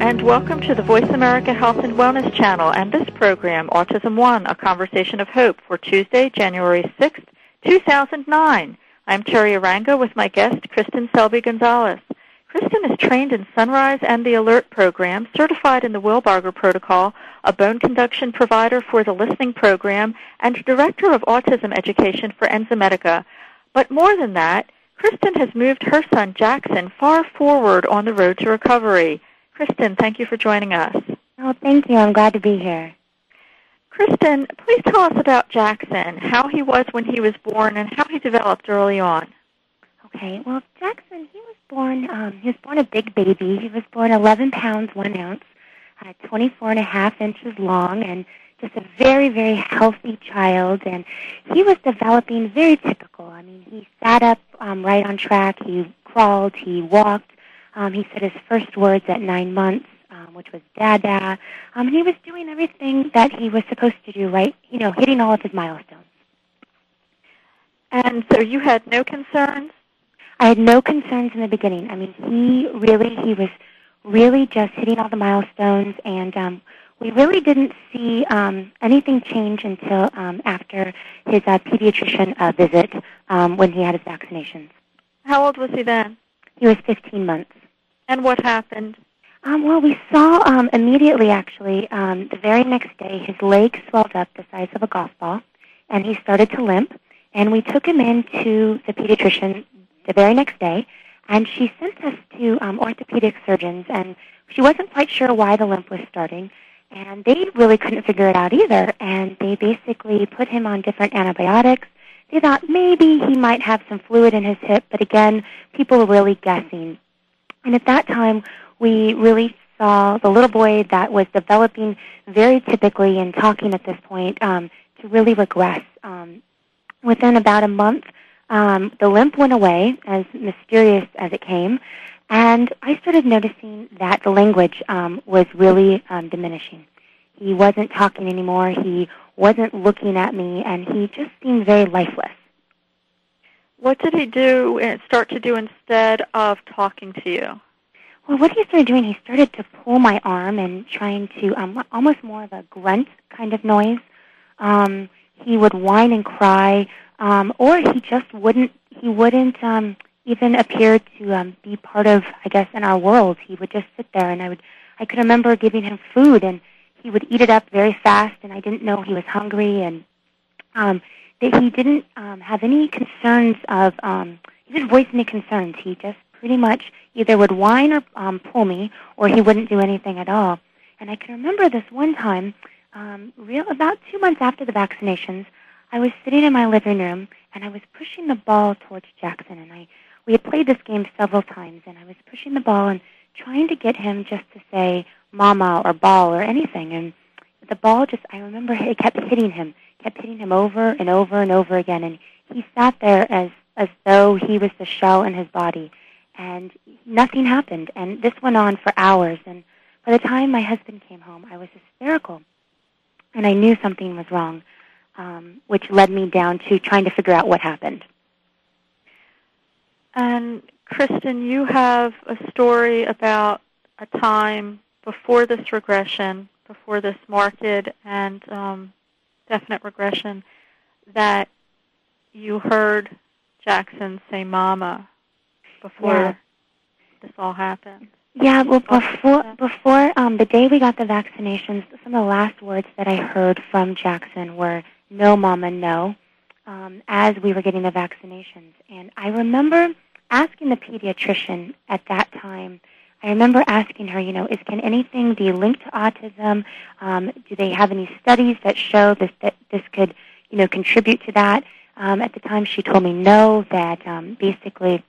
And welcome to the Voice America Health and Wellness channel and this program, Autism One, a conversation of hope for Tuesday, January 6th, 2009. I'm Teri Arranga with my guest, Kristin Selby Gonzalez. Kristin is trained in Son-Rise and the Alert program, certified in the Wilbarger Protocol, a bone conduction provider for the Listening program, and director of autism education for Enzymedica. But more than that, Kristin has moved her son Jaxson far forward on the road to recovery. Kristin, thank you for joining us. Oh, thank you. I'm glad to be here. Kristin, please tell us about Jaxson, how he was when he was born, and how he developed early on. Okay. Well, Jaxson, he was born. Um, he was born a big baby. He was born 11 pounds one ounce, uh, 24 and a half inches long, and just a very, very healthy child. And he was developing very typical. I mean, he sat up um, right on track. He crawled. He walked. Um, he said his first words at nine months, um, which was Dada. Um, and he was doing everything that he was supposed to do, right? You know, hitting all of his milestones. And so you had no concerns? I had no concerns in the beginning. I mean, he really, he was really just hitting all the milestones, and um, we really didn't see um, anything change until um, after his uh, pediatrician uh, visit um, when he had his vaccinations. How old was he then? He was 15 months. And what happened? Um, well, we saw um, immediately, actually, um, the very next day, his leg swelled up the size of a golf ball, and he started to limp. And we took him in to the pediatrician the very next day, and she sent us to um, orthopedic surgeons, and she wasn't quite sure why the limp was starting, and they really couldn't figure it out either. And they basically put him on different antibiotics. They thought maybe he might have some fluid in his hip, but again, people were really guessing. And at that time, we really saw the little boy that was developing very typically and talking at this point um, to really regress. Um, within about a month, um, the limp went away, as mysterious as it came, and I started noticing that the language um, was really um, diminishing. He wasn't talking anymore. He wasn't looking at me, and he just seemed very lifeless. What did he do and start to do instead of talking to you? Well, what he started doing, he started to pull my arm and trying to um, almost more of a grunt kind of noise. Um, he would whine and cry, um, or he just wouldn't. He wouldn't um, even appear to um, be part of, I guess, in our world. He would just sit there, and I would. I could remember giving him food, and he would eat it up very fast, and I didn't know he was hungry, and um, that he didn't um, have any concerns of. Um, he didn't voice any concerns. He just pretty much either would whine or um, pull me, or he wouldn't do anything at all. And I can remember this one time, um, real about two months after the vaccinations, I was sitting in my living room and I was pushing the ball towards Jaxson, and I we had played this game several times, and I was pushing the ball and trying to get him just to say "mama" or "ball" or anything, and the ball just I remember it kept hitting him, kept hitting him over and over and over again, and he sat there as as though he was the shell in his body, and nothing happened. And this went on for hours. And by the time my husband came home, I was hysterical, and I knew something was wrong, um, which led me down to trying to figure out what happened. And Kristin, you have a story about a time before this regression, before this marked and um, definite regression, that you heard Jaxson say "mama" before yeah. this all happened. Yeah, well, before before um, the day we got the vaccinations, some of the last words that I heard from Jaxson were "No, Mama, no," um, as we were getting the vaccinations. And I remember asking the pediatrician at that time. I remember asking her, you know, is can anything be linked to autism? Um, do they have any studies that show this that this could, you know, contribute to that? Um, at the time, she told me no. That um, basically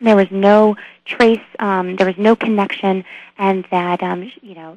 there was no trace, um, there was no connection, and that um, you know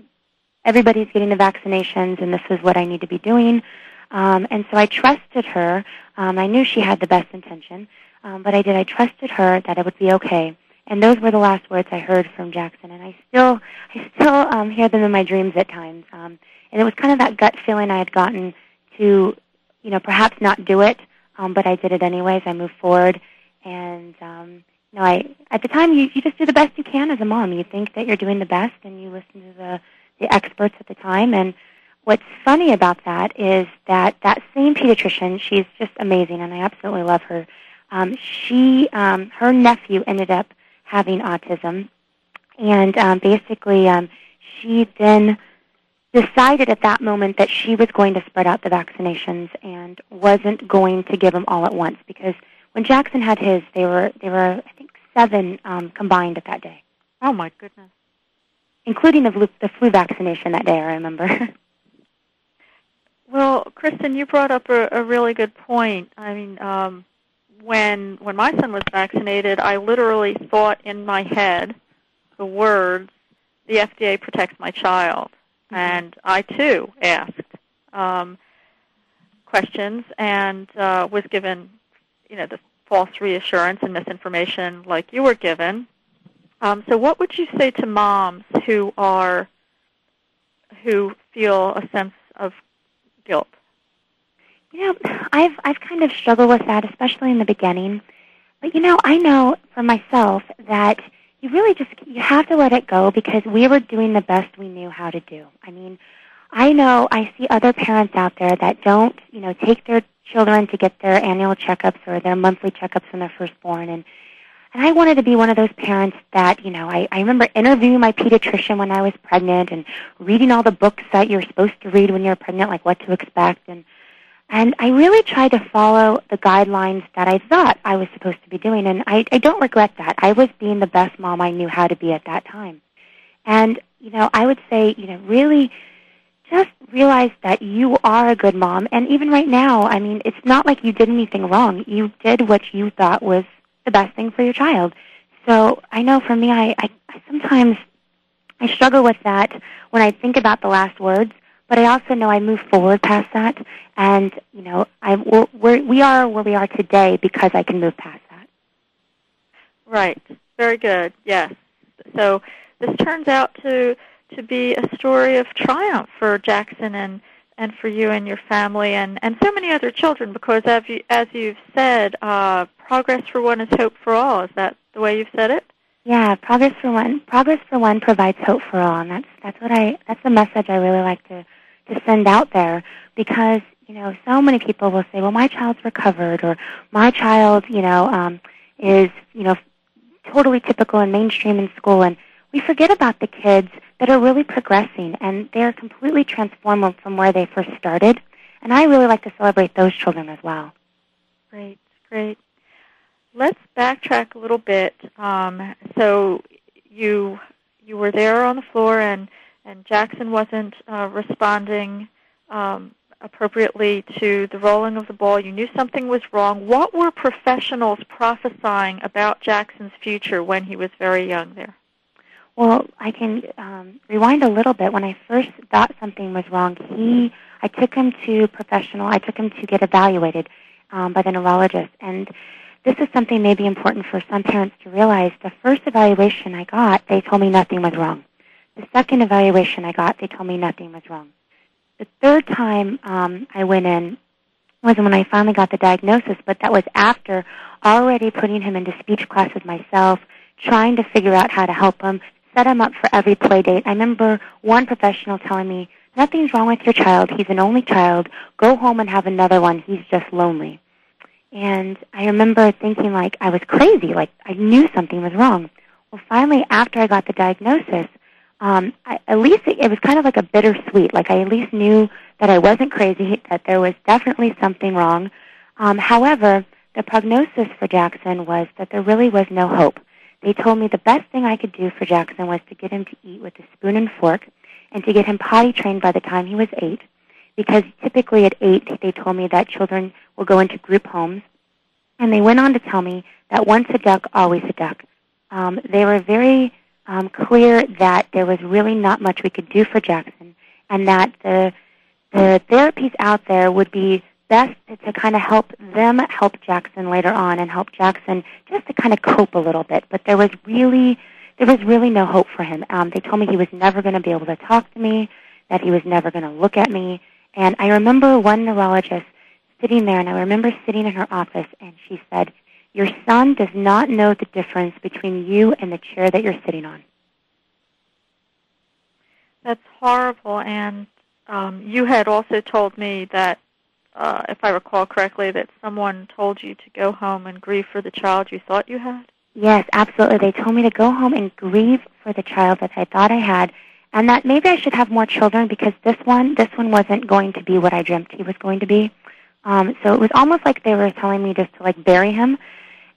everybody's getting the vaccinations, and this is what I need to be doing. Um, and so I trusted her. Um, I knew she had the best intention, um, but I did. I trusted her that it would be okay. And those were the last words I heard from Jaxson, and I still, I still um, hear them in my dreams at times. Um, and it was kind of that gut feeling I had gotten to, you know, perhaps not do it, um, but I did it anyways. I moved forward, and um, you know, I at the time you you just do the best you can as a mom. You think that you're doing the best, and you listen to the the experts at the time. And what's funny about that is that that same pediatrician, she's just amazing, and I absolutely love her. Um, she, um, her nephew ended up having autism, and um, basically um, she then decided at that moment that she was going to spread out the vaccinations and wasn't going to give them all at once because when Jaxson had his, they were they were I think seven um, combined at that day. Oh my goodness! Including the flu, the flu vaccination that day, I remember. well, Kristin, you brought up a, a really good point. I mean, um, when when my son was vaccinated, I literally thought in my head the words, "The FDA protects my child," mm-hmm. and I too asked um, questions and uh, was given, you know, the false reassurance and misinformation like you were given. Um, so, what would you say to moms who are who feel a sense of guilt? You know, I've I've kind of struggled with that, especially in the beginning. But you know, I know for myself that you really just you have to let it go because we were doing the best we knew how to do. I mean, I know I see other parents out there that don't, you know, take their children to get their annual checkups or their monthly checkups when they're first born and and I wanted to be one of those parents that, you know, I, I remember interviewing my pediatrician when I was pregnant and reading all the books that you're supposed to read when you're pregnant, like what to expect and and I really tried to follow the guidelines that I thought I was supposed to be doing, and I, I don't regret that. I was being the best mom I knew how to be at that time. And, you know, I would say, you know, really just realize that you are a good mom. And even right now, I mean, it's not like you did anything wrong. You did what you thought was the best thing for your child. So I know for me, I, I, I sometimes I struggle with that when I think about the last words but I also know I move forward past that, and you know, I we're, we are where we are today because I can move past that. Right. Very good. Yes. So this turns out to to be a story of triumph for Jaxson and and for you and your family and and so many other children because as you as you've said, uh, progress for one is hope for all. Is that the way you've said it? Yeah, progress for one. Progress for one provides hope for all, and that's that's what I that's the message I really like to to send out there because you know so many people will say, well, my child's recovered or my child, you know, um, is you know totally typical and mainstream in school, and we forget about the kids that are really progressing and they're completely transformed from where they first started. And I really like to celebrate those children as well. Great, great. Let's backtrack a little bit. Um, so you you were there on the floor and and Jaxson wasn't uh, responding um, appropriately to the rolling of the ball. You knew something was wrong. What were professionals prophesying about Jaxson's future when he was very young there? Well, I can um, rewind a little bit. When I first thought something was wrong, he, I took him to professional. I took him to get evaluated um, by the neurologist, and this is something maybe important for some parents to realize. The first evaluation I got, they told me nothing was wrong. The second evaluation I got, they told me nothing was wrong. The third time um, I went in was when I finally got the diagnosis, but that was after already putting him into speech classes myself, trying to figure out how to help him, set him up for every play date. I remember one professional telling me, nothing's wrong with your child. He's an only child. Go home and have another one. He's just lonely. And I remember thinking like I was crazy, like I knew something was wrong. Well, finally, after I got the diagnosis, um, I, at least it, it was kind of like a bittersweet. Like I at least knew that I wasn't crazy, that there was definitely something wrong. Um, however, the prognosis for Jaxson was that there really was no hope. they told me the best thing I could do for Jaxson was to get him to eat with a spoon and fork and to get him potty trained by the time he was eight because typically at eight they told me that children will go into group homes and they went on to tell me that once a duck, always a duck. Um, they were very um, clear that there was really not much we could do for Jaxson and that the, the therapies out there would be best to, to kind of help them help Jaxson later on and help Jaxson just to kind of cope a little bit. But there was really there was really no hope for him. Um, they told me he was never going to be able to talk to me, that he was never going to look at me. And I remember one neurologist sitting there, and I remember sitting in her office, and she said, "Your son does not know the difference between you and the chair that you're sitting on." That's horrible. And um, you had also told me that uh, if I recall correctly, that someone told you to go home and grieve for the child you thought you had? Yes, absolutely. They told me to go home and grieve for the child that I thought I had, and that maybe I should have more children because this one, this one wasn't going to be what I dreamt he was going to be. Um, so it was almost like they were telling me just to like bury him.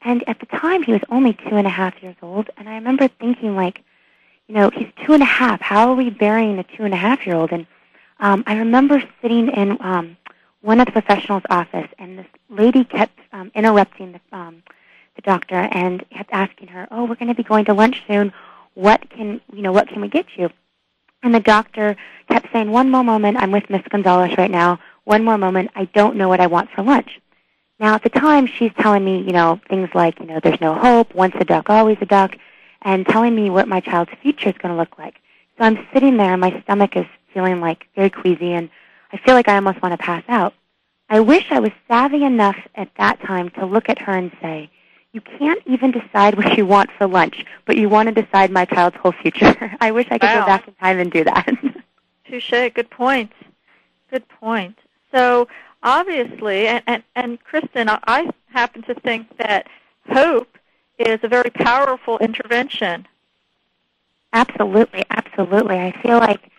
And at the time, he was only two and a half years old, and I remember thinking like, you know, he's two and a half. How are we burying a two and a half year old? And um, I remember sitting in um, one of the professionals' office, and this lady kept um, interrupting the, um, the doctor and kept asking her, "Oh, we're going to be going to lunch soon. What can you know? What can we get you?" And the doctor kept saying, "One more moment. I'm with Miss Gonzalez right now. One more moment. I don't know what I want for lunch." Now, at the time, she's telling me, you know, things like, you know, there's no hope. Once a duck, always a duck, and telling me what my child's future is going to look like. So I'm sitting there, and my stomach is feeling like very queasy, and I feel like I almost want to pass out. I wish I was savvy enough at that time to look at her and say, you can't even decide what you want for lunch, but you want to decide my child's whole future. I wish I could wow. go back in time and do that. Touche. Good point. Good point. So obviously, and, and, and Kristin, I happen to think that hope is a very powerful intervention. Absolutely, absolutely. I feel like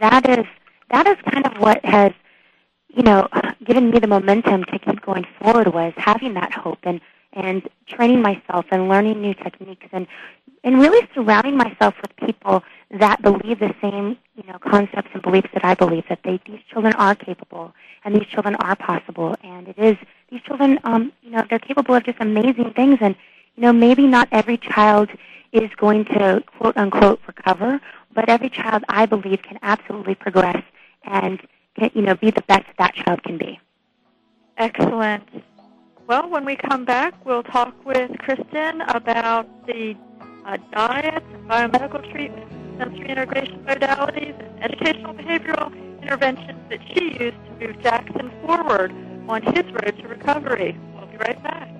that is that is kind of what has, you know, given me the momentum to keep going forward was having that hope and and training myself and learning new techniques and and really surrounding myself with people that believe the same, you know, concepts and beliefs that I believe that they these children are capable and these children are possible and it is these children um you know they're capable of just amazing things and you know maybe not every child is going to quote unquote recover but every child I believe can absolutely progress and can, you know be the best that child can be. Excellent. Well, when we come back, we'll talk with Kristin about the uh, diets and biomedical treatments, sensory integration modalities, and educational behavioral interventions that she used to move Jaxson forward on his road to recovery. We'll be right back.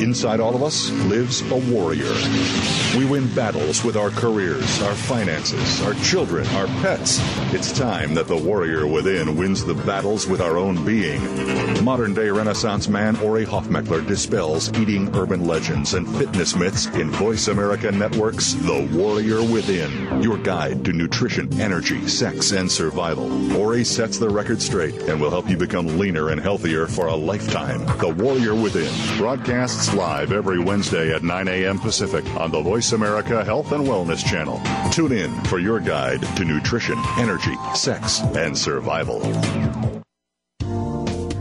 Inside all of us lives a warrior. We win battles with our careers, our finances, our children, our pets. It's time that the warrior within wins the battles with our own being. Modern day Renaissance man Ori Hofmekler dispels eating urban legends and fitness myths in Voice America Network's The Warrior Within, your guide to nutrition, energy, sex, and survival. Ori sets the record straight and will help you become leaner and healthier for a lifetime. The Warrior Within broadcasts live every Wednesday at 9 a.m. Pacific on the Voice Voice America Health and Wellness channel. Tune in for your guide to nutrition, energy, sex, and survival.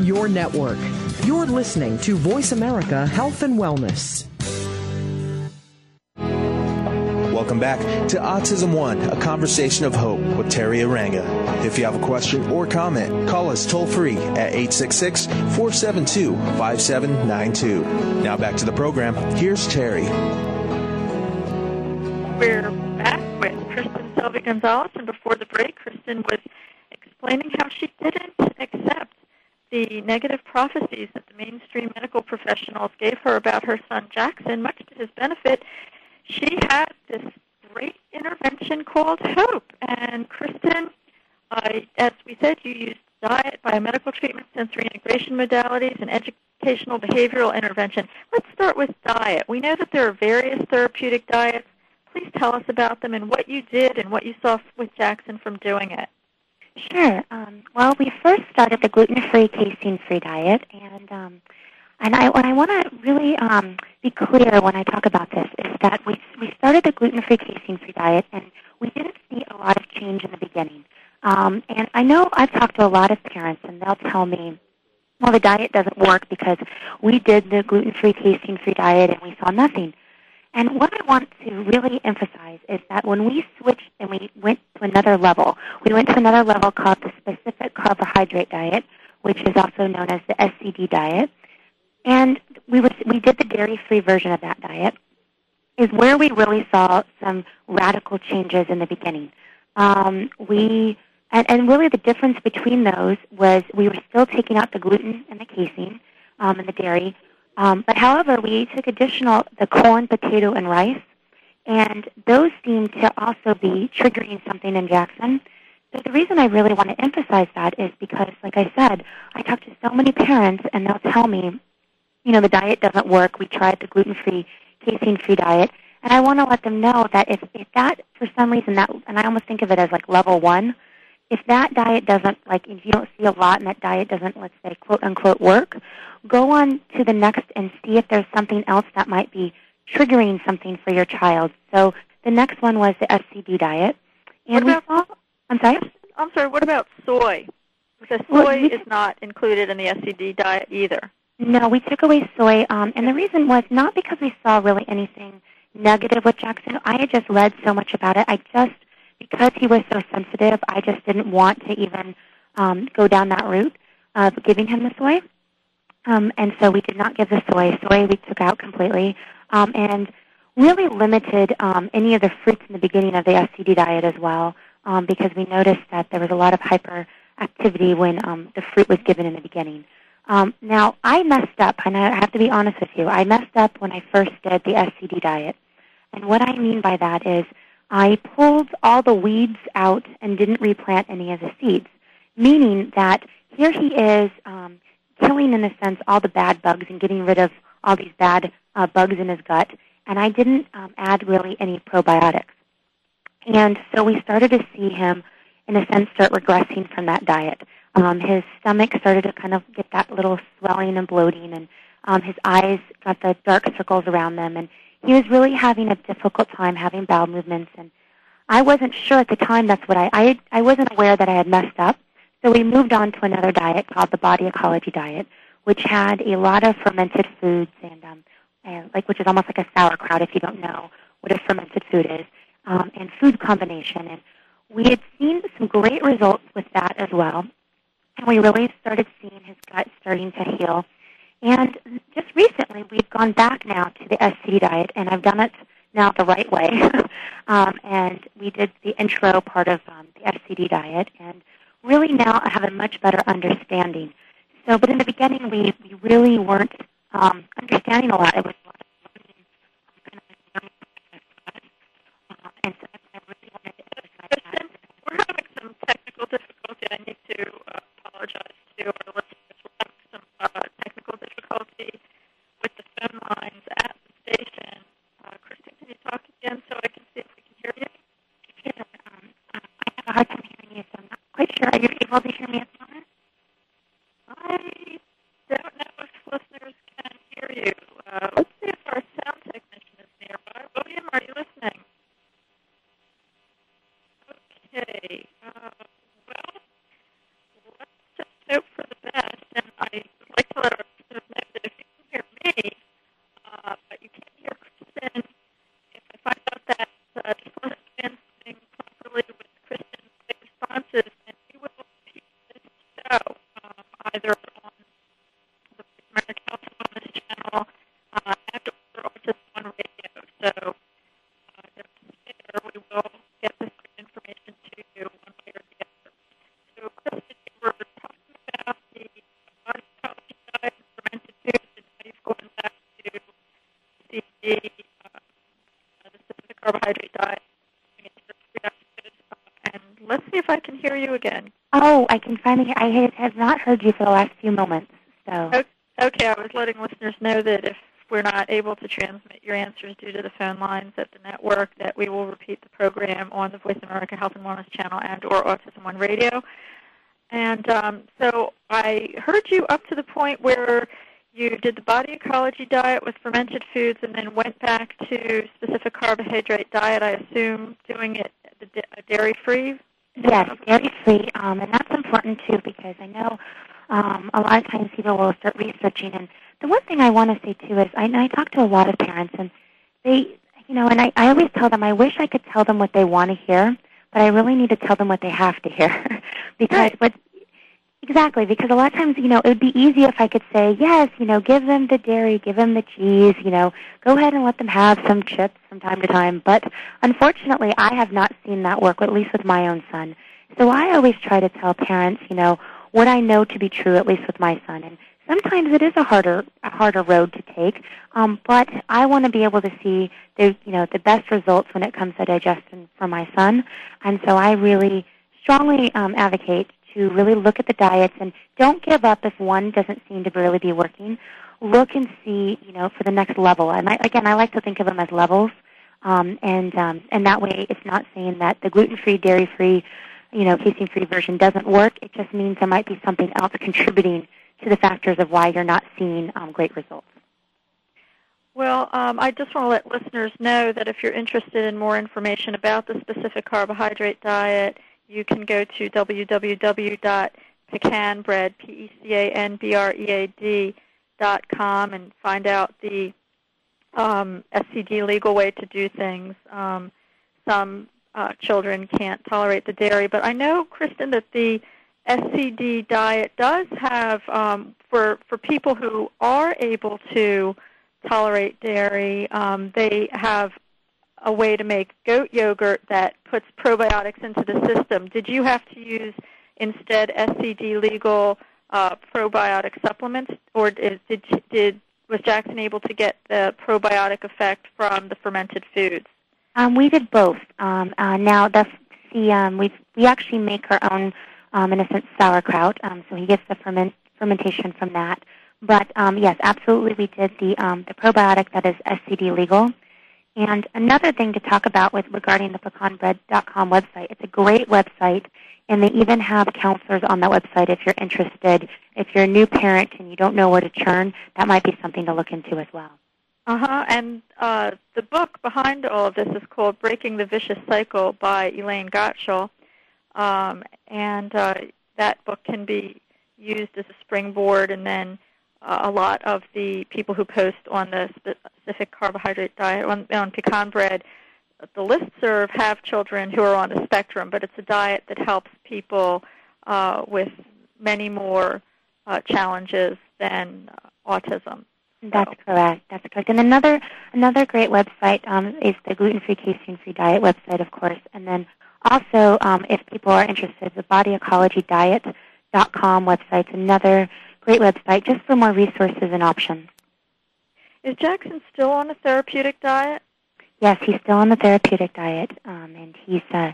your network. You're listening to Voice America Health and Wellness. Welcome back to Autism One, a conversation of hope with Teri Arranga. If you have a question or comment, call us toll free at 866 472 5792. Now back to the program. Here's Teri. We're back with Kristin Selby Gonzalez, and before the break, Kristin was explaining how she didn't accept the negative prophecies that the mainstream medical professionals gave her about her son Jaxson, much to his benefit, she had this great intervention called Hope. And Kristin, uh, as we said, you used diet, biomedical treatment, sensory integration modalities, and educational behavioral intervention. Let's start with diet. We know that there are various therapeutic diets. Please tell us about them and what you did and what you saw with Jaxson from doing it. Sure. Um, well, we first started the gluten-free, casein-free diet, and um, and I what I want to really um, be clear when I talk about this is that we we started the gluten-free, casein-free diet, and we didn't see a lot of change in the beginning. Um, and I know I've talked to a lot of parents, and they'll tell me, well, the diet doesn't work because we did the gluten-free, casein-free diet, and we saw nothing. And what I want to really emphasize is that when we switched and we went to another level, we went to another level called the specific carbohydrate diet, which is also known as the SCD diet. And we, was, we did the dairy-free version of that diet, is where we really saw some radical changes in the beginning. Um, we and, and really the difference between those was we were still taking out the gluten and the casein um, and the dairy, um, but however, we took additional the corn, potato, and rice, and those seem to also be triggering something in Jaxson. So the reason I really want to emphasize that is because, like I said, I talk to so many parents, and they'll tell me, you know, the diet doesn't work. We tried the gluten-free, casein-free diet, and I want to let them know that if, if that, for some reason, that, and I almost think of it as like level one, if that diet doesn't like if you don't see a lot and that diet doesn't let's say quote unquote work go on to the next and see if there's something else that might be triggering something for your child. So the next one was the scd diet. And what about, we saw i'm sorry? I'm sorry what about soy? Because soy well, we, is not included in the scd diet either. No we took away soy um, and the reason was not because we saw really anything negative with Jaxson. I had just read so much about it. I just because he was so sensitive, I just didn't want to even um, go down that route of giving him the soy. Um, and so we did not give the soy. Soy we took out completely, um, and really limited um, any of the fruits in the beginning of the SCD diet as well, um, because we noticed that there was a lot of hyperactivity when um, the fruit was given in the beginning. Um, now I messed up, and I have to be honest with you. I messed up when I first did the SCD diet, and what I mean by that is I pulled all the weeds out and didn't replant any of the seeds, meaning that here he is um, killing, in a sense, all the bad bugs and getting rid of all these bad uh, bugs in his gut, and I didn't um, add really any probiotics. And so we started to see him, in a sense, start regressing from that diet. Um, his stomach started to kind of get that little swelling and bloating, and um, his eyes got the dark circles around them, and he was really having a difficult time having bowel movements and I wasn't sure at the time that's what I, I I wasn't aware that I had messed up. So we moved on to another diet called the body ecology diet, which had a lot of fermented foods and um and like which is almost like a sauerkraut if you don't know what a fermented food is, um, and food combination. And we had seen some great results with that as well. And we really started seeing his gut starting to heal. And just recently, we've gone back now to the SC diet, and I've done it now the right way. um, and we did the intro part of um, the SCD diet, and really now I have a much better understanding. So, but in the beginning, we, we really weren't um, understanding a lot. It was a lot of learning, uh, and so I really wanted to emphasize Kristin. We're having some technical difficulty. I need to uh, apologize to our listeners. We're having some uh, technical with the phone lines at the station. Uh, Kristin, can you talk again so I can see if we can hear you? Sure. Um, uh, I have a hard time hearing you, so I'm not quite sure. Are you able to hear me at the moment? I don't know if listeners can hear you. Uh, let's see if our sound technician is nearby. William, are you listening? Okay. Uh, well, let's just hope for the best. And I'd like to let our listeners know that if you can hear me, uh, but you can't hear Kristin, if I find out that uh, just wasn't answering properly with Kristin's responses, then we will repeat this show um, either on the American Health and Wellness channel uh, and or just on radio. So uh, don't despair. We will get this information to you one way or the other. So, Kristin, you were talking about the body ecology diet and fermented foods, and now you've gone back to the, the, uh, the specific carbohydrate diet. And let's see if I can hear you again. Oh, I can finally hear. I have not heard you for the last few moments. So. Okay. Okay, I was letting listeners know that if we're not able to transmit your answers due to the phone lines at the network, that we will repeat the program on the Voice America Health and Wellness channel and or Autism One Radio. And um, so I heard you up to the point where you did the body ecology diet with fermented foods and then went back to specific carbohydrate diet, I assume, doing it dairy-free? Yes, dairy-free. Um, and that's important, too, because I know um, a lot of times people will start researching. And the one thing I want to say too is, I, I talk to a lot of parents, and they, you know, and I, I always tell them, I wish I could tell them what they want to hear, but I really need to tell them what they have to hear, because right. what. Exactly, because a lot of times, you know, it would be easy if I could say, yes, you know, give them the dairy, give them the cheese, you know, go ahead and let them have some chips from time to time. But unfortunately, I have not seen that work, at least with my own son. So I always try to tell parents, you know, what I know to be true, at least with my son. And sometimes it is a harder, a harder road to take. Um, but I want to be able to see the, you know, the best results when it comes to digestion for my son. And so I really strongly um, advocate to really look at the diets and don't give up if one doesn't seem to really be working. Look and see, you know, for the next level. And I, again, I like to think of them as levels. Um, and um, and that way, it's not saying that the gluten-free, dairy-free, you know, casein-free version doesn't work. It just means there might be something else contributing to the factors of why you're not seeing um, great results. Well, um, I just want to let listeners know that if you're interested in more information about the specific carbohydrate diet, you can go to www.pecanbread, P-E-C-A-N-B-R-E-A-D, dot com and find out the um, SCD legal way to do things. Um, some uh, children can't tolerate the dairy, but I know, Kristin, that the SCD diet does have um, for for people who are able to tolerate dairy. Um, they have a way to make goat yogurt that puts probiotics into the system. Did you have to use instead SCD legal uh, probiotic supplements, or did, did did was Jaxson able to get the probiotic effect from the fermented foods? Um, we did both. Um, uh, now that's the um, we we actually make our own um, in a sense sauerkraut, um, so he gets the ferment, fermentation from that. But um, yes, absolutely, we did the um, the probiotic that is SCD legal. And another thing to talk about with regarding the pecanbread.com website, it's a great website, and they even have counselors on that website if you're interested. If you're a new parent and you don't know where to turn, that might be something to look into as well. Uh huh. And uh, the book behind all of this is called Breaking the Vicious Cycle by Elaine Gottschall. Um, and uh, that book can be used as a springboard, and then a lot of the people who post on the specific carbohydrate diet on, on pecan bread, the listserv have children who are on the spectrum, but it's a diet that helps people uh, with many more uh, challenges than autism. That's correct. That's correct. And another another great website um, is the gluten-free, casein-free diet website, of course. And then also, um, if people are interested, the bodyecologydiet.com website is another great website just for more resources and options. Is Jaxson still on a therapeutic diet? Yes, he's still on the therapeutic diet, um, and he's uh,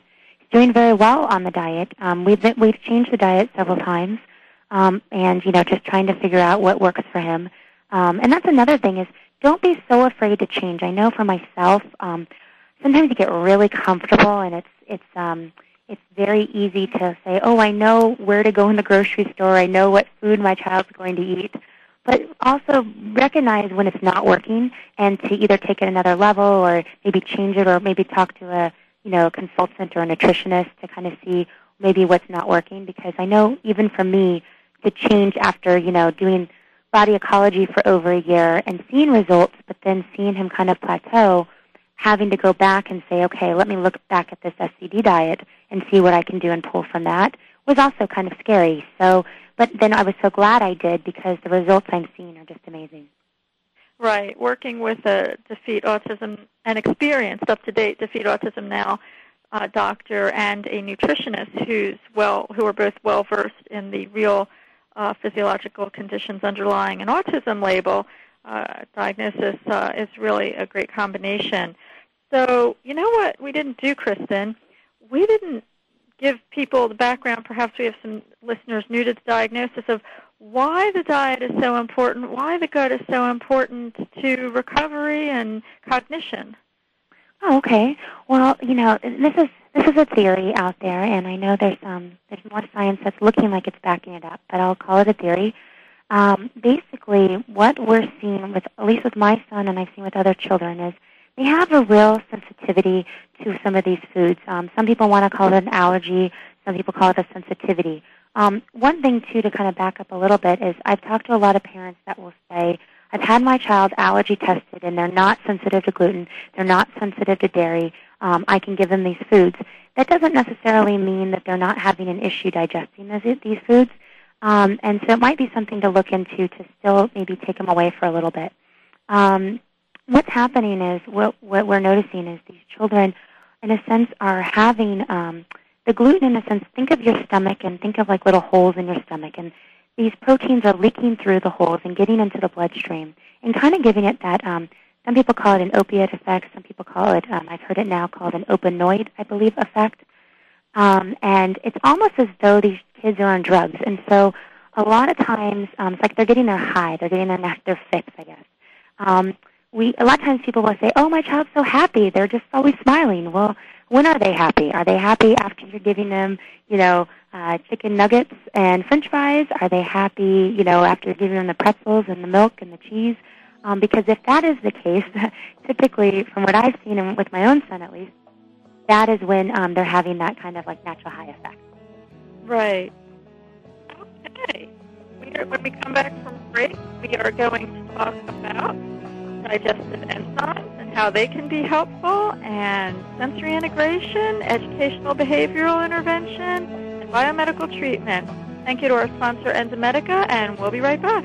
doing very well on the diet. Um, we've we've changed the diet several times, um, and you know, just trying to figure out what works for him. Um, and that's another thing is don't be so afraid to change. I know for myself, um, sometimes you get really comfortable, and it's it's um, it's very easy to say, "Oh, I know where to go in the grocery store. I know what food my child's going to eat." But also recognize when it's not working, and to either take it another level, or maybe change it, or maybe talk to a you know consultant or a nutritionist to kind of see maybe what's not working. Because I know even for me, to change after you know doing body ecology for over a year and seeing results, but then seeing him kind of plateau, having to go back and say, okay, let me look back at this SCD diet and see what I can do and pull from that was also kind of scary. So, but then I was so glad I did because the results I'm seeing are just amazing. Right, working with a Defeat Autism, an experienced, up-to-date Defeat Autism Now uh, doctor and a nutritionist who's well, who are both well versed in the real uh, physiological conditions underlying an autism label uh, diagnosis uh, is really a great combination. So, you know what we didn't do, Kristin? We didn't give people the background. Perhaps we have some listeners new to the diagnosis of why the diet is so important, why the gut is so important to recovery and cognition. Oh, okay. Well, you know, this is this is a theory out there, and I know there's um there's more science that's looking like it's backing it up, but I'll call it a theory. Um, basically, what we're seeing with at least with my son, and I've seen with other children, is they have a real sensitivity to some of these foods. Um, some people want to call it an allergy. Some people call it a sensitivity. Um, one thing too to kind of back up a little bit is I've talked to a lot of parents that will say, I've had my child allergy tested and they're not sensitive to gluten, they're not sensitive to dairy, um, I can give them these foods. That doesn't necessarily mean that they're not having an issue digesting these, these foods. Um, and so it might be something to look into to still maybe take them away for a little bit. Um, what's happening is what, what we're noticing is these children, in a sense, are having um, the gluten. In a sense, think of your stomach and think of like little holes in your stomach, and these proteins are leaking through the holes and getting into the bloodstream and kind of giving it that, um, some people call it an opiate effect, some people call it, um, I've heard it now called an opioid, I believe, effect. Um, and it's almost as though these kids are on drugs. And so a lot of times, um, it's like they're getting their high, they're getting their, their fix, I guess. Um, we, a lot of times people will say, oh, my child's so happy, they're just always smiling. Well, when are they happy? Are they happy after you're giving them, you know, uh, chicken nuggets and French fries? Are they happy, you know, after giving them the pretzels and the milk and the cheese? Um, because if that is the case, typically, from what I've seen and with my own son at least, that is when um, they're having that kind of like natural high effect. Right. Okay. We are, when we come back from break, we are going to talk about digestive enzymes and how they can be helpful, and sensory integration, educational behavioral intervention, and biomedical treatment. Thank you to our sponsor, Enzymedica, and we'll be right back.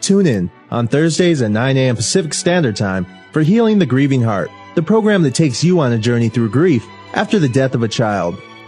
Tune in on Thursdays at 9 a.m. Pacific Standard Time for Healing the Grieving Heart, the program that takes you on a journey through grief after the death of a child.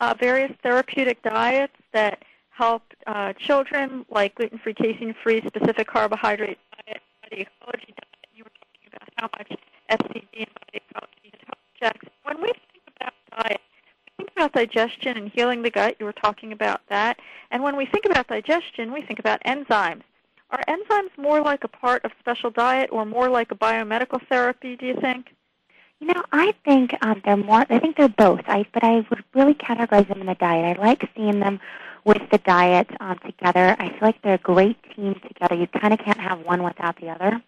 uh, various therapeutic diets that help uh, children, like gluten-free, casein-free, specific carbohydrate diet, body ecology diet. You were talking about how much SCD and body ecology had. When we think about diet, we think about digestion and healing the gut. You were talking about that. And when we think about digestion, we think about enzymes. Are enzymes more like a part of special diet or more like a biomedical therapy, do you think? You know, I think um, they're more. I think they're both. I but I would really categorize them in the diet. I like seeing them with the diet um, together. I feel like they're a great team together. You kind of can't have one without the other.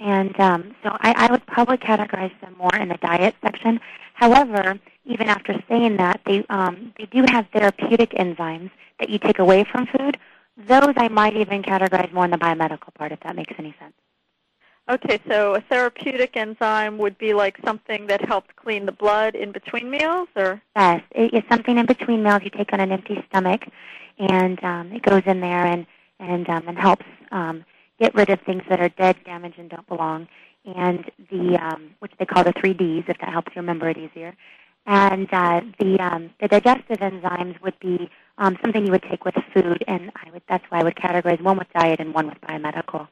And um, so I, I would probably categorize them more in the diet section. However, even after saying that, they um, they do have therapeutic enzymes that you take away from food. Those I might even categorize more in the biomedical part, if that makes any sense. Okay, so a therapeutic enzyme would be like something that helps clean the blood in between meals, or yes, it's something in between meals you take on an empty stomach, and um, it goes in there and and um, and helps um, get rid of things that are dead, damaged, and don't belong, and the um, which they call the three Ds, if that helps you remember it easier. And uh, the um, the digestive enzymes would be um, something you would take with food, and I would that's why I would categorize one with diet and one with biomedical.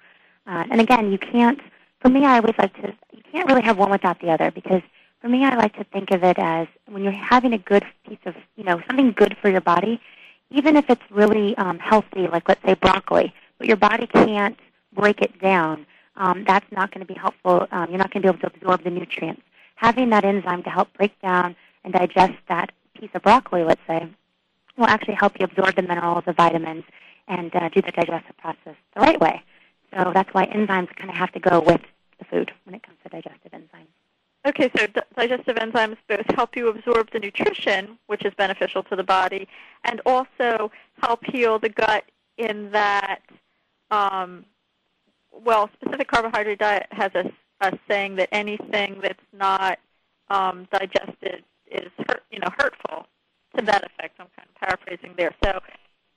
Uh, and again, you can't. For me, I always like to. You can't really have one without the other because for me, I like to think of it as when you're having a good piece of, you know, something good for your body, even if it's really um, healthy, like let's say broccoli, but your body can't break it down. Um, that's not going to be helpful. Um, you're not going to be able to absorb the nutrients. Having that enzyme to help break down and digest that piece of broccoli, let's say, will actually help you absorb the minerals, the vitamins, and uh, do the digestive process the right way. So that's why enzymes kind of have to go with the food when it comes to digestive enzymes. Okay, so digestive enzymes both help you absorb the nutrition, which is beneficial to the body, and also help heal the gut in that, um, well, specific carbohydrate diet has a, a saying that anything that's not um, digested is hurt, you know, hurtful to that effect. I'm kind of paraphrasing there. So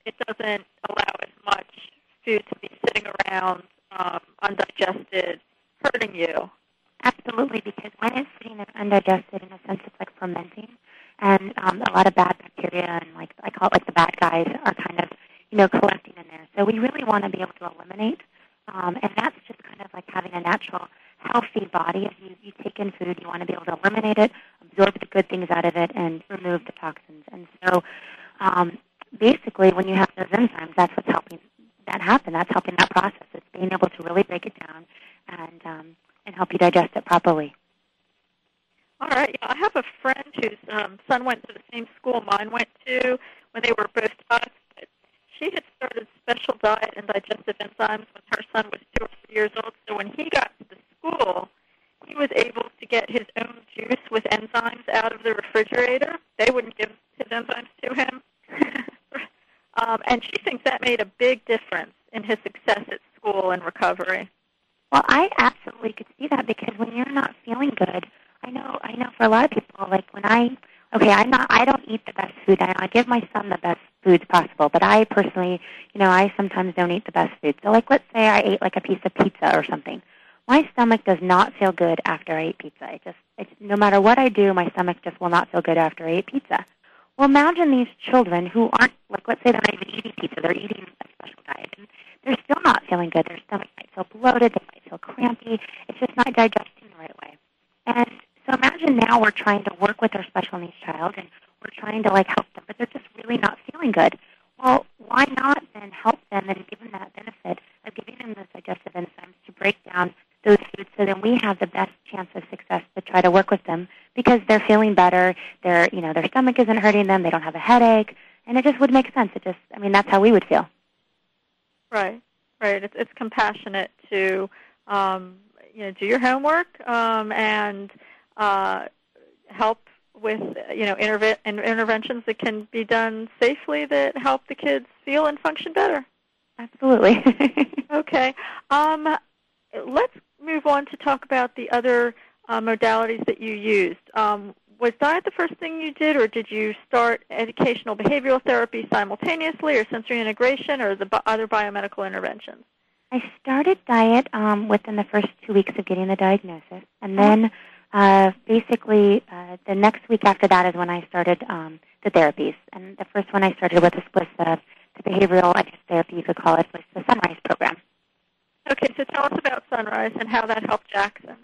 it doesn't allow as much food to be sitting around um, undigested, hurting you. Absolutely, because when it's sitting there undigested, in a sense, it's like fermenting, and um, a lot of bad bacteria and like I call it like the bad guys are kind of you know collecting in there. So we really want to be able to eliminate, um, and that's just kind of like having a natural, healthy body. If you you take in food, you want to be able to eliminate it, absorb the good things out of it, and remove the toxins. And so, um, basically, when you have those enzymes, that's what's helping that happen. That's helping that process. It's being able to really break it down and um, and help you digest it properly. All right. Yeah, I have a friend whose um, son went to the same school mine went to when they were both taught. She had started special diet and digestive enzymes when her son was two or three years old. So when he got to the school, he was able to get his own juice with enzymes out of the refrigerator. They wouldn't give his enzymes to him. Um, and she thinks that made a big difference in his success at school and recovery. Well, I absolutely could see that because when you're not feeling good, I know I know for a lot of people, like when I okay, I'm not I don't eat the best food. I, I give my son the best foods possible. But I personally, you know, I sometimes don't eat the best foods. So, like, let's say I ate like a piece of pizza or something. My stomach does not feel good after I eat pizza. It just, it's, no matter what I do, my stomach just will not feel good after I eat pizza. Well, imagine these children who aren't, like, let's say they're not even eating pizza, they're eating a special diet, and they're still not feeling good. Their stomach might feel bloated, they might feel crampy. It's just not digesting the right way. And so imagine now we're trying to work with our special needs child, and we're trying to like help them, but they're just really not feeling good. Well, why not then help them and give them that benefit of giving them those digestive enzymes to break down those foods so then we have the best chance of success to try to work with them because they're feeling better, their you know, their stomach isn't hurting them, they don't have a headache, and it just would make sense. It just I mean that's how we would feel. Right. Right. It's it's compassionate to um, you know, do your homework um, and uh, help with you know interve- interventions that can be done safely that help the kids feel and function better. Absolutely. okay. Um, let's move on to talk about the other uh, modalities that you used. Um, was diet the first thing you did, or did you start educational behavioral therapy simultaneously, or sensory integration, or the other biomedical interventions? I started diet um, within the first two weeks of getting the diagnosis, and then uh, basically uh, the next week after that is when I started um, the therapies. And the first one I started with was the, the behavioral therapy, you could call it, was the Son-Rise program. Okay, so tell us about Son-Rise and how that helped Jaxson.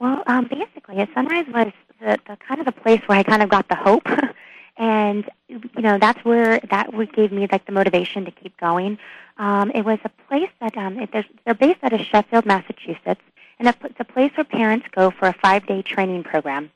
Well, um, basically, Son-Rise was the, the kind of the place where I kind of got the hope, and you know that's where that gave me like the motivation to keep going. Um, it was a place that um, it, they're, they're based out of Sheffield, Massachusetts, and it's a place where parents go for a five-day training program.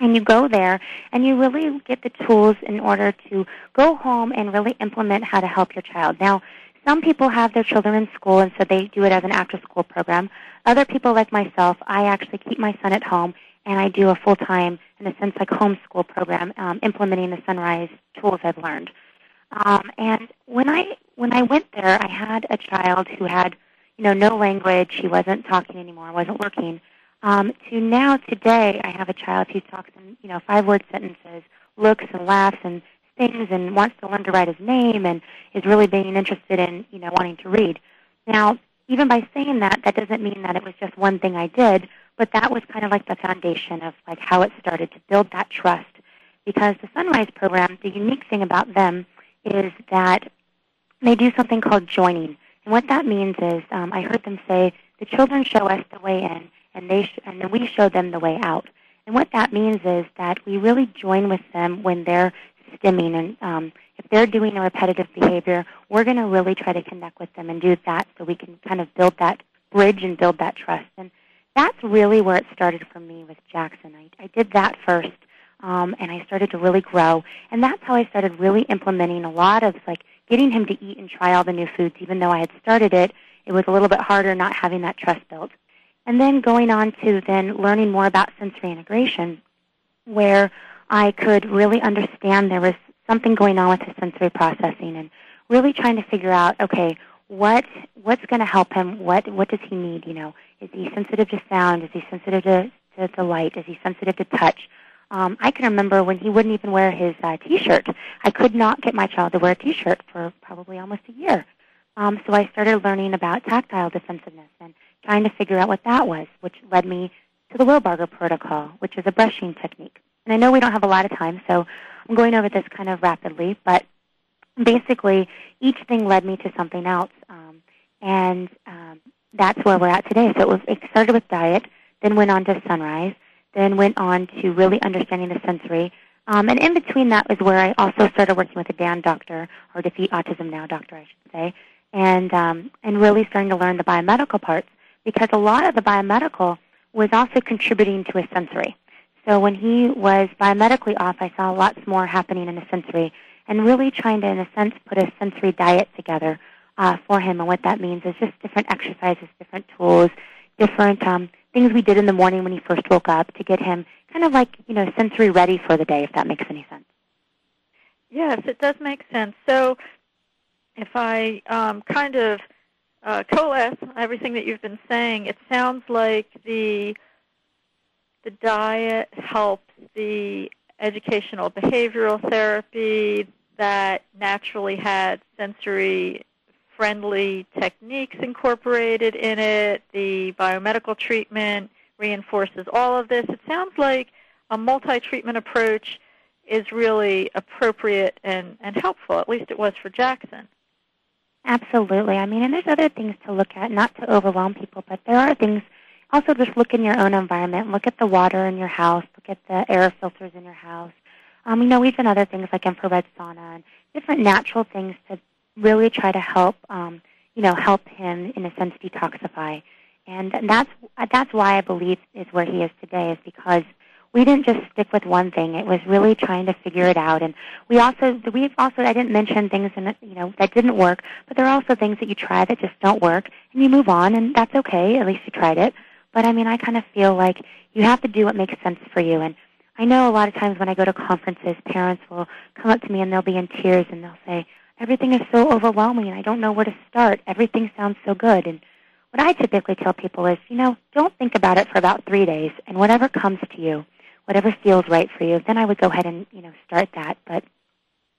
And you go there and you really get the tools in order to go home and really implement how to help your child. Now, some people have their children in school, and so they do it as an after-school program. Other people, like myself, I actually keep my son at home, and I do a full-time, in a sense, like homeschool program, um, implementing the Sunrise tools I've learned. Um, and when I when I went there, I had a child who had, you know, no language. He wasn't talking anymore. wasn't working. Um, to now, today, I have a child who talks in, you know, five-word sentences, looks and laughs and things and wants to learn to write his name and is really being interested in, you know, wanting to read. Now, even by saying that, that doesn't mean that it was just one thing I did, but that was kind of like the foundation of like how it started to build that trust. Because the Son-Rise program, the unique thing about them is that they do something called joining. And what that means is, um, I heard them say, the children show us the way in, and they sh- and then we show them the way out. And what that means is that we really join with them when they're stimming. And um, if they're doing a repetitive behavior, we're going to really try to connect with them and do that so we can kind of build that bridge and build that trust. And that's really where it started for me with Jaxson. I, I did that first, um, and I started to really grow. And that's how I started really implementing a lot of like getting him to eat and try all the new foods. Even though I had started it, it was a little bit harder not having that trust built. And then going on to then learning more about sensory integration, where I could really understand there was something going on with his sensory processing and really trying to figure out, okay, what what's going to help him? What what does he need? You know, is he sensitive to sound? Is he sensitive to, to, to light? Is he sensitive to touch? Um, I can remember when he wouldn't even wear his uh, T-shirt. I could not get my child to wear a T-shirt for probably almost a year. Um, so I started learning about tactile defensiveness and trying to figure out what that was, which led me to the Wilbarger protocol, which is a brushing technique. And I know we don't have a lot of time, so I'm going over this kind of rapidly, but basically each thing led me to something else. Um, and um, that's where we're at today. So it, was, it started with diet, then went on to Son-Rise, then went on to really understanding the sensory. Um, and in between that was where I also started working with a DAN doctor, or Defeat Autism Now doctor, I should say, and, um, and really starting to learn the biomedical parts because a lot of the biomedical was also contributing to his sensory. So when he was biomedically off, I saw lots more happening in the sensory and really trying to, in a sense, put a sensory diet together uh, for him. And what that means is just different exercises, different tools, different um, things we did in the morning when he first woke up to get him kind of like, you know, sensory ready for the day, if that makes any sense. Yes, it does make sense. So if I um, kind of uh, coalesce everything that you've been saying, it sounds like the the diet helps the educational behavioral therapy, that naturally had sensory friendly techniques incorporated in it. The biomedical treatment reinforces all of this. It sounds like a multi-treatment approach is really appropriate and, and helpful. At least it was for Jaxson. Absolutely. I mean, and there's other things to look at, not to overwhelm people, but there are things. Also, just look in your own environment. Look at the water in your house. Look at the air filters in your house. Um, you know, even other things like infrared sauna and different natural things to really try to help, um, you know, help him in a sense detoxify. And that's that's why I believe is where he is today is because we didn't just stick with one thing. It was really trying to figure it out. And we also we've also I didn't mention things in you know that didn't work, but there are also things that you try that just don't work, and you move on, and that's okay. At least you tried it. But I mean, I kind of feel like you have to do what makes sense for you. And I know a lot of times when I go to conferences, parents will come up to me and they'll be in tears and they'll say, everything is so overwhelming and I don't know where to start. Everything sounds so good. And what I typically tell people is, you know, don't think about it for about three days and whatever comes to you, whatever feels right for you, then I would go ahead and, you know, start that. But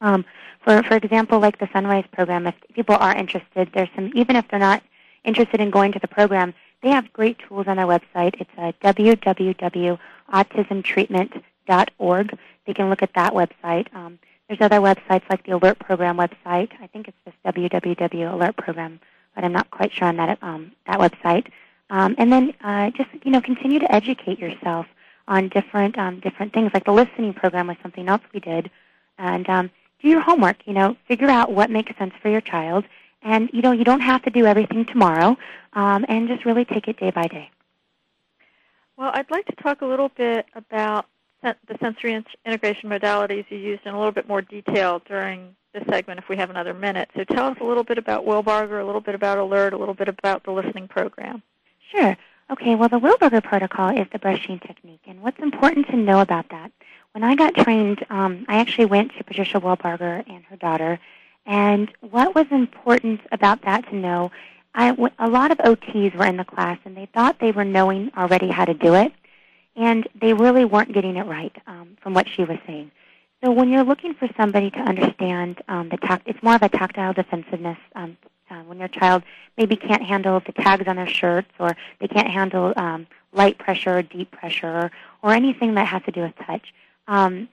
um, for, for example, like the Son-Rise program, if people are interested, there's some, even if they're not interested in going to the program, they have great tools on their website. It's uh, www.autismtreatment.org. They can look at that website. Um, there's other websites like the Alert Program website. I think it's just www Alert Program, but I'm not quite sure on that um, that website. Um, and then uh, just you know continue to educate yourself on different um, different things. Like the listening program was something else we did, and um, do your homework. You know, figure out what makes sense for your child, and you know you don't have to do everything tomorrow, um, and just really take it day by day. Well, I'd like to talk a little bit about the sensory integration modalities you used in a little bit more detail during this segment if we have another minute. So tell us a little bit about Wilbarger, a little bit about Alert, a little bit about the listening program. Sure. Okay, well, the Wilbarger protocol is the brushing technique. And what's important to know about that, when I got trained, um, I actually went to Patricia Wilbarger and her daughter. And what was important about that to know, I, a lot of OTs were in the class, and they thought they were knowing already how to do it and they really weren't getting it right um, from what she was saying. So when you're looking for somebody to understand um, the tact, it's more of a tactile defensiveness. Um, uh, when your child maybe can't handle the tags on their shirts, or they can't handle um, light pressure or deep pressure, or, anything that has to do with touch. Um,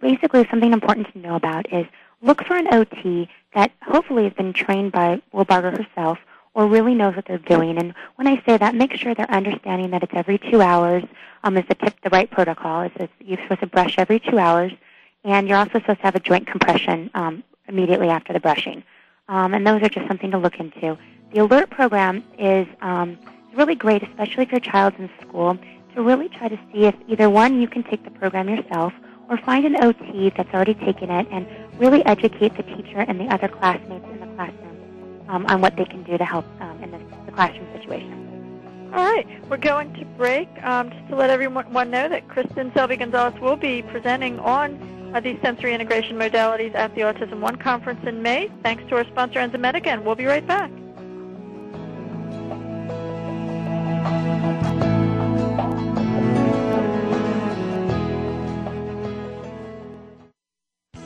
basically, something important to know about is look for an OT that hopefully has been trained by Wilbarger herself or really knows what they're doing. And when I say that, make sure they're understanding that it's every two hours um, is the, tip, the right protocol. It's, it's, you're supposed to brush every two hours, and you're also supposed to have a joint compression um, immediately after the brushing. Um, and those are just something to look into. The alert program is um, really great, especially if your child's in school, to really try to see if either one you can take the program yourself or find an OT that's already taken it and really educate the teacher and the other classmates in the classroom um, on what they can do to help um, in this, the classroom situation. All right, we're going to break. Um, just to let everyone know that Kristin Selby Gonzalez will be presenting on uh, these sensory integration modalities at the Autism One conference in May. Thanks to our sponsor Enzymedica, and we'll be right back.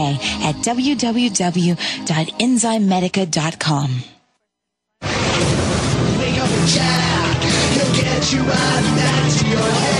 at www.enzymedica.com. Wake up and he'll get you back to your head.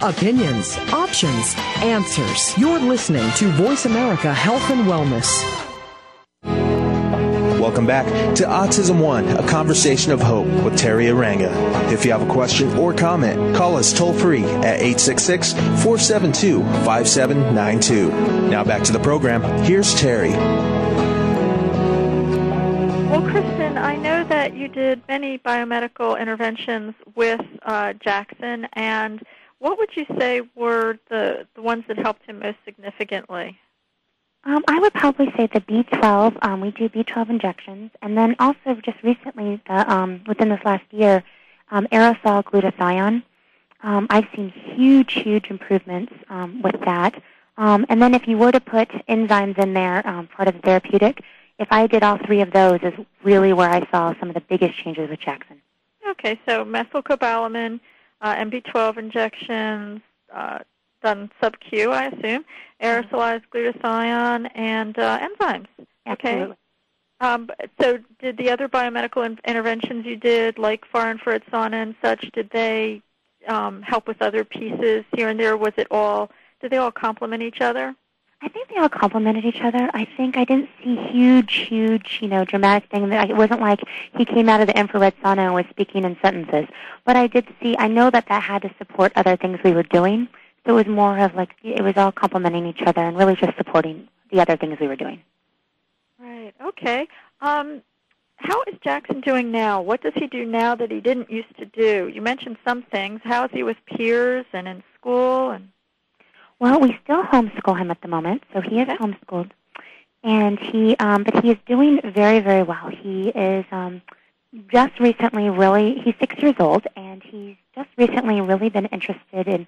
Opinions, options, answers. You're listening to Voice America Health and Wellness. Welcome back to Autism One, a conversation of hope with Teri Arranga. If you have a question or comment, call us toll free at 866 472 5792. Now back to the program. Here's Teri. Well, Kristin, I know that you did many biomedical interventions with uh, Jaxson, and what would you say were the, the ones that helped him most significantly? Um, I would probably say the B12. Um, we do B12 injections, and then also just recently, the, um, within this last year, um, aerosol glutathione. Um, I've seen huge, huge improvements um, with that. Um, and then if you were to put enzymes in there, um, part of the therapeutic, if I did all three of those, is really where I saw some of the biggest changes with Jaxson. Okay, so methylcobalamin, uh, MB12 injections, uh, done sub-Q, I assume, aerosolized glutathione, and uh, enzymes. Absolutely. Okay. Um, so did the other biomedical in- interventions you did, like far infrared sauna and such, did they um, help with other pieces here and there? Was it all, did they all complement each other? I think they all complemented each other. I think I didn't see huge, huge, you know, dramatic thing. That it wasn't like he came out of the infrared sauna and was speaking in sentences. But I did see. I know that that had to support other things we were doing. So it was more of like it was all complementing each other and really just supporting the other things we were doing. Right. Okay. Um, how is Jaxson doing now? What does he do now that he didn't used to do? You mentioned some things. How is he with peers and in school and Well, we still homeschool him at the moment, so he is homeschooled, and he, um, but he is doing very, very well. He is um, just recently really. He's six years old, and he's just recently really been interested in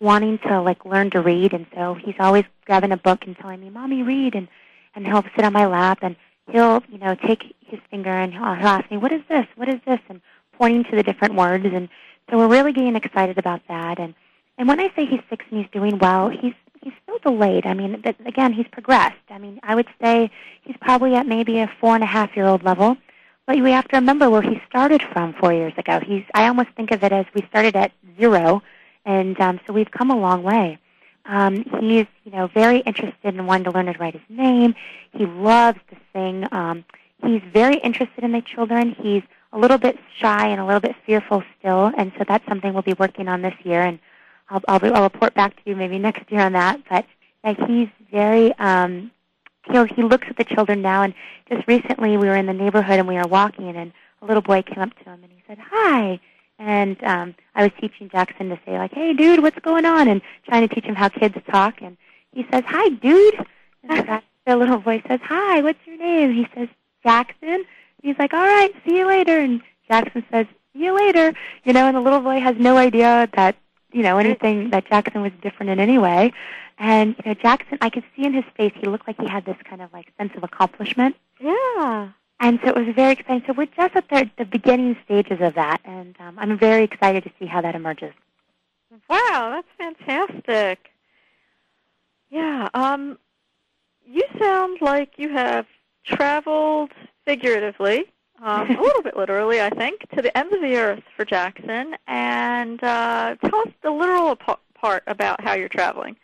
wanting to like learn to read, and so he's always grabbing a book and telling me, "Mommy, read," and and he'll sit on my lap and he'll you know take his finger and he'll, he'll ask me, "What is this? What is this?" and pointing to the different words, and so we're really getting excited about that, and and when I say he's six and he's doing well, he's he's still delayed. I mean, but again, he's progressed. I mean, I would say he's probably at maybe a four and a half year old level. But we have to remember where he started from four years ago. He's I almost think of it as we started at zero, and um, so we've come a long way. Um, he's you know very interested in wanting to learn to write his name. He loves to sing. Um, he's very interested in the children. He's a little bit shy and a little bit fearful still, and so that's something we'll be working on this year. And I'll, I'll, I'll report back to you maybe next year on that. But he's very, um, he, he looks at the children now. And just recently we were in the neighborhood and we were walking, and a little boy came up to him and he said, "Hi." And um, I was teaching Jaxson to say like, "Hey, dude, what's going on?" and trying to teach him how kids talk. And he says, "Hi, dude." And the little boy says, "Hi, what's your name?" He says, "Jaxson." And He's like, "All right, see you later." And Jaxson says, "See you later." You know, and the little boy has no idea that you know anything that Jaxson was different in any way. And you know, Jaxson, I could see in his face, he looked like he had this kind of like sense of accomplishment. Yeah. And so it was very exciting. So we're just at the, the beginning stages of that, and um, I'm very excited to see how that emerges. Wow, that's fantastic. Yeah. Um, you sound like you have traveled figuratively, um, a little bit literally, I think, to the ends of the earth for Jaxson. And uh, tell us the literal pa- part about how you're traveling.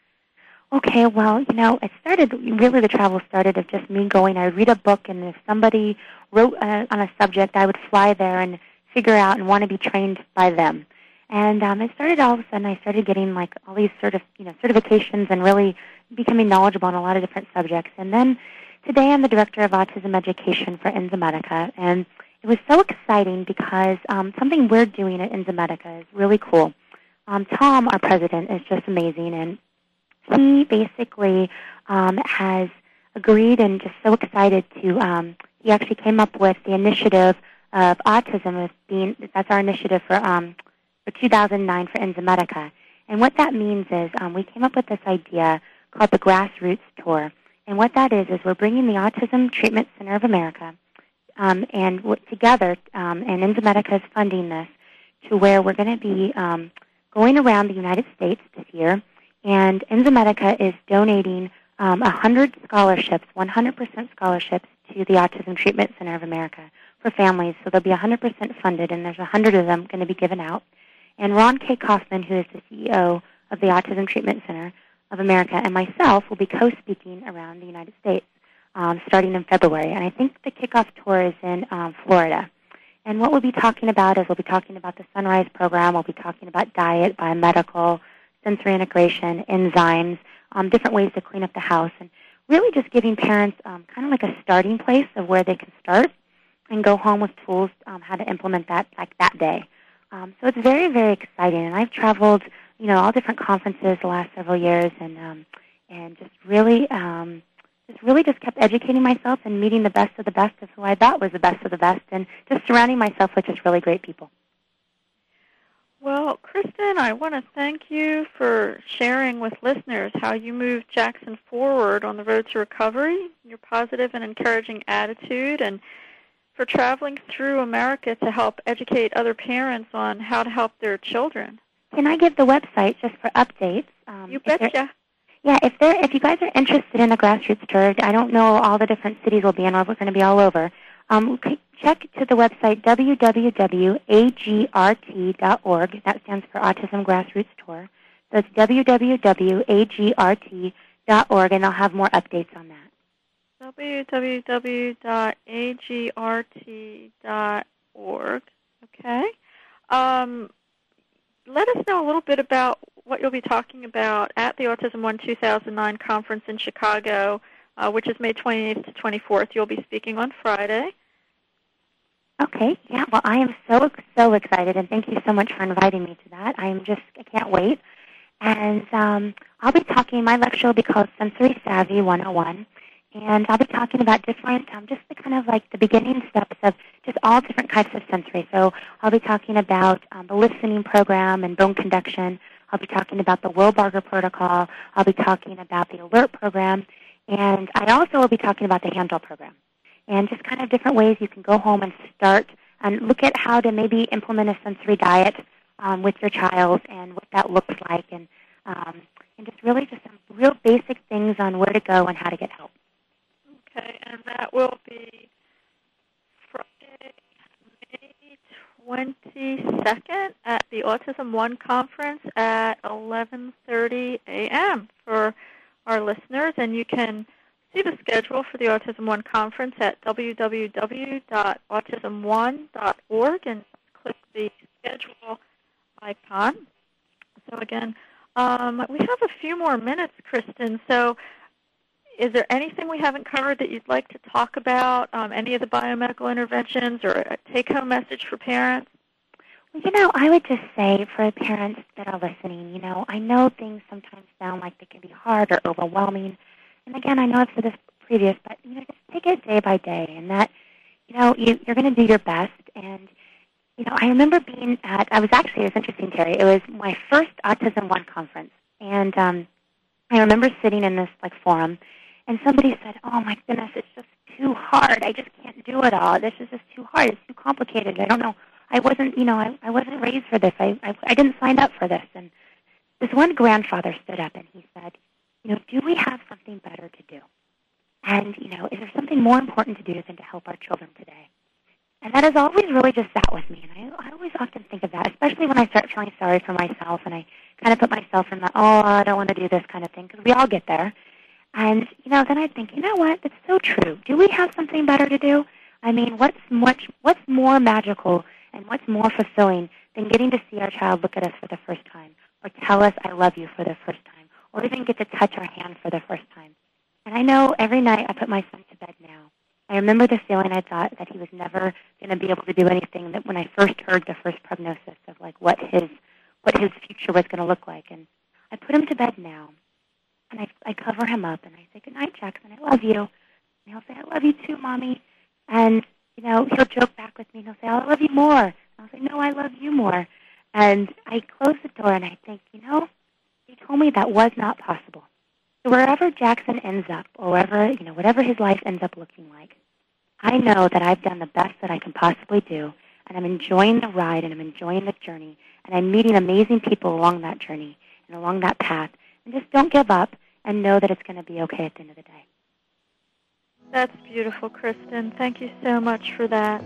Okay, well, you know, it started really the travel started of just me going. I read a book, and if somebody wrote uh, on a subject, I would fly there and figure out and want to be trained by them. And um, it started all of a sudden. I started getting like all these sort of you know certifications and really becoming knowledgeable on a lot of different subjects. And then today, I'm the director of autism education for Enzymedica, and it was so exciting because um, something we're doing at Enzymedica is really cool. Um, Tom, our president, is just amazing, and he basically um, has agreed and just so excited to. Um, he actually came up with the initiative of autism as being that's our initiative for um, for 2009 for Enzymedica, And what that means is um, we came up with this idea called the Grassroots Tour. And what that is is we're bringing the Autism Treatment Center of America um, and w- together, um, and Enzymedica is funding this to where we're going to be um, going around the United States this year, and Enzymedica is donating um, 100 scholarships, 100% scholarships to the Autism Treatment Center of America for families. So they'll be 100% funded, and there's 100 of them going to be given out. And Raun K. Kaufman, who is the CEO of the Autism Treatment Center of America, and myself will be co-speaking around the United States um, starting in February. And I think the kickoff tour is in um, Florida. And what we'll be talking about is we'll be talking about the Son-Rise program. We'll be talking about diet, biomedical, sensory integration, enzymes, um, different ways to clean up the house, and really just giving parents um, kind of like a starting place of where they can start and go home with tools um, how to implement that like that day. Um, so it's very very exciting, and I've traveled you know all different conferences the last several years, and um, and just really um, just really just kept educating myself and meeting the best of the best of who I thought was the best of the best, and just surrounding myself with just really great people. Well, Kristin, I want to thank you for sharing with listeners how you moved Jaxson forward on the road to recovery, your positive and encouraging attitude, and for traveling through America to help educate other parents on how to help their children. Can I give the website just for updates? Um, you betcha. Yeah, if there, if you guys are interested in the grassroots tour, I don't know all the different cities we'll be in. We're going to be all over. Um, check to the website www.agrt.org. That stands for Autism Grassroots Tour. So it's www.agrt.org, and I'll have more updates on that. www.agrt.org. Okay. Um, let us know a little bit about what you'll be talking about at the Autism One 2009 conference in Chicago, uh, which is May 28th to 24th. You'll be speaking on Friday. Okay. Yeah. Well, I am so so excited, and thank you so much for inviting me to that. I am just I can't wait. And um, I'll be talking. My lecture will be called Sensory Savvy 101, and I'll be talking about different, um, just the kind of like the beginning steps of just all different types of sensory. So I'll be talking about um, the listening program and bone conduction. I'll be talking about the Wilbarger protocol. I'll be talking about the alert program. And I also will be talking about the Handle program and just kind of different ways you can go home and start and look at how to maybe implement a sensory diet um, with your child and what that looks like and, um, and just really just some real basic things on where to go and how to get help. Okay, and that will be Friday, May 22nd at the Autism One conference at 11:30 a.m. for our listeners, and you can see the schedule for the Autism One conference at www.autismone.org and click the schedule icon. So again, um, we have a few more minutes, Kristin. So is there anything we haven't covered that you'd like to talk about? Um, any of the biomedical interventions or a take-home message for parents? You know, I would just say for parents that are listening, you know, I know things sometimes sound like they can be hard or overwhelming. And again, I know I've said this previous, but you know, just take it day by day, and that, you know, you, you're going to do your best. And you know, I remember being at. I was actually it was interesting, Teri. It was my first Autism One conference, and um, I remember sitting in this like forum, and somebody said, "Oh my goodness, it's just too hard. I just can't do it all. This is just too hard. It's too complicated. I don't know. I wasn't, you know, I, I wasn't raised for this. I, I I didn't sign up for this." And this one grandfather stood up and he said, "You know, do we have something better to do? And you know, is there something more important to do than to help our children today?" And that has always really just sat with me. And I, I always often think of that, especially when I start feeling sorry for myself and I kind of put myself in the, oh, I don't want to do this kind of thing, because we all get there. And, you know, then I think, you know what? It's so true. Do we have something better to do? I mean, what's much, what's more magical and what's more fulfilling than getting to see our child look at us for the first time or tell us I love you for the first time or even get to touch our hand for the first time? And I know every night I put my son to bed now. I remember the feeling I thought that he was never going to be able to do anything that when I first heard the first prognosis of like what his what his future was going to look like. And I put him to bed now and I, I cover him up and I say, Good night, Jaxson, I love you. And he'll say, I love you too, Mommy. And, you know, he'll joke back with me and he'll say, I love you more. And I'll say, No, I love you more. And I close the door and I think, you know, you told me that was not possible. So wherever Jaxson ends up, or wherever, you know, whatever his life ends up looking like, I know that I've done the best that I can possibly do, and I'm enjoying the ride, and I'm enjoying the journey, and I'm meeting amazing people along that journey and along that path. And just don't give up, and know that it's going to be okay at the end of the day. That's beautiful, Kristin. Thank you so much for that.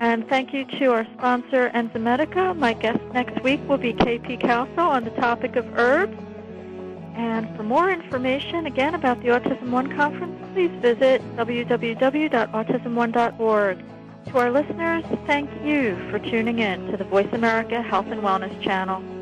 And thank you to our sponsor, Enzymedica. My guest next week will be KP Calso on the topic of herbs. And for more information, again, about the Autism One conference, please visit www.autismone.org. To our listeners, thank you for tuning in to the Voice America Health and Wellness channel.